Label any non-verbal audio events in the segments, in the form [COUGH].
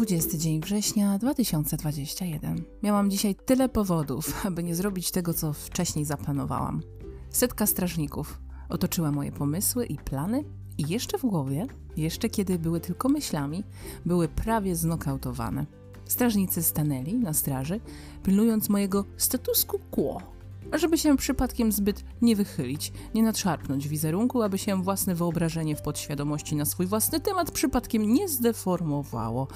20 dzień września 2021. Miałam dzisiaj tyle powodów, [LAUGHS] aby nie zrobić tego, co wcześniej zaplanowałam. Setka strażników otoczyła moje pomysły i plany, i jeszcze w głowie, jeszcze kiedy były tylko myślami, były prawie znokautowane. Strażnicy stanęli na straży, pilnując mojego statusku quo, żeby się przypadkiem zbyt nie wychylić, nie nadszarpnąć wizerunku, aby się własne wyobrażenie w podświadomości na swój własny temat przypadkiem nie zdeformowało.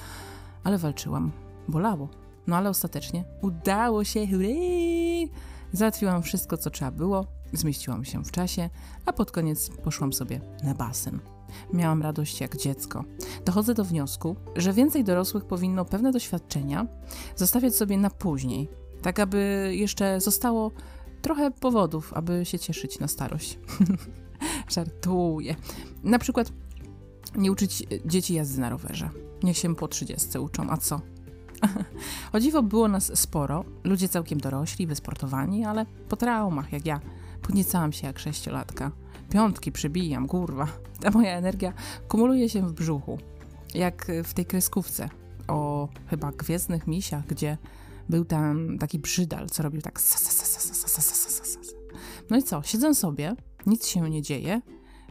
Ale walczyłam. Bolało. No ale ostatecznie udało się. Załatwiłam wszystko, co trzeba było, zmieściłam się w czasie, a pod koniec poszłam sobie na basen. Miałam radość jak dziecko. Dochodzę do wniosku, że więcej dorosłych powinno pewne doświadczenia zostawiać sobie na później, tak aby jeszcze zostało trochę powodów, aby się cieszyć na starość. [LAUGHS] Żartuję. Na przykład nie uczyć dzieci jazdy na rowerze. Niech się po 30 uczą, a co? o dziwo było nas sporo, ludzie całkiem dorośli, wysportowani, ale po traumach jak ja. Podniecałam się jak sześciolatka. Piątki przybijam, kurwa. Ta moja energia kumuluje się w brzuchu. Jak w tej kreskówce o chyba Gwiezdnych Misiach, gdzie był tam taki brzydal, co robił tak no i co, siedzę sobie, nic się nie dzieje,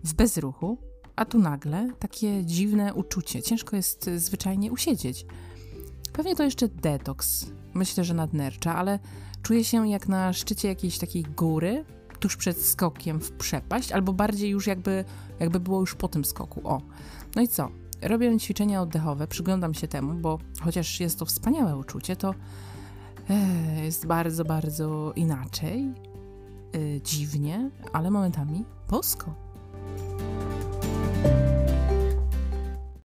w bezruchu, a tu nagle takie dziwne uczucie. Ciężko jest zwyczajnie usiedzieć. Pewnie to jeszcze detoks. Myślę, że nadnercza, ale czuję się jak na szczycie jakiejś takiej góry, tuż przed skokiem w przepaść, albo bardziej już jakby, jakby było już po tym skoku. O. No i co? Robię ćwiczenia oddechowe, przyglądam się temu, bo chociaż jest to wspaniałe uczucie, to e, jest bardzo, bardzo inaczej, e, dziwnie, ale momentami bosko.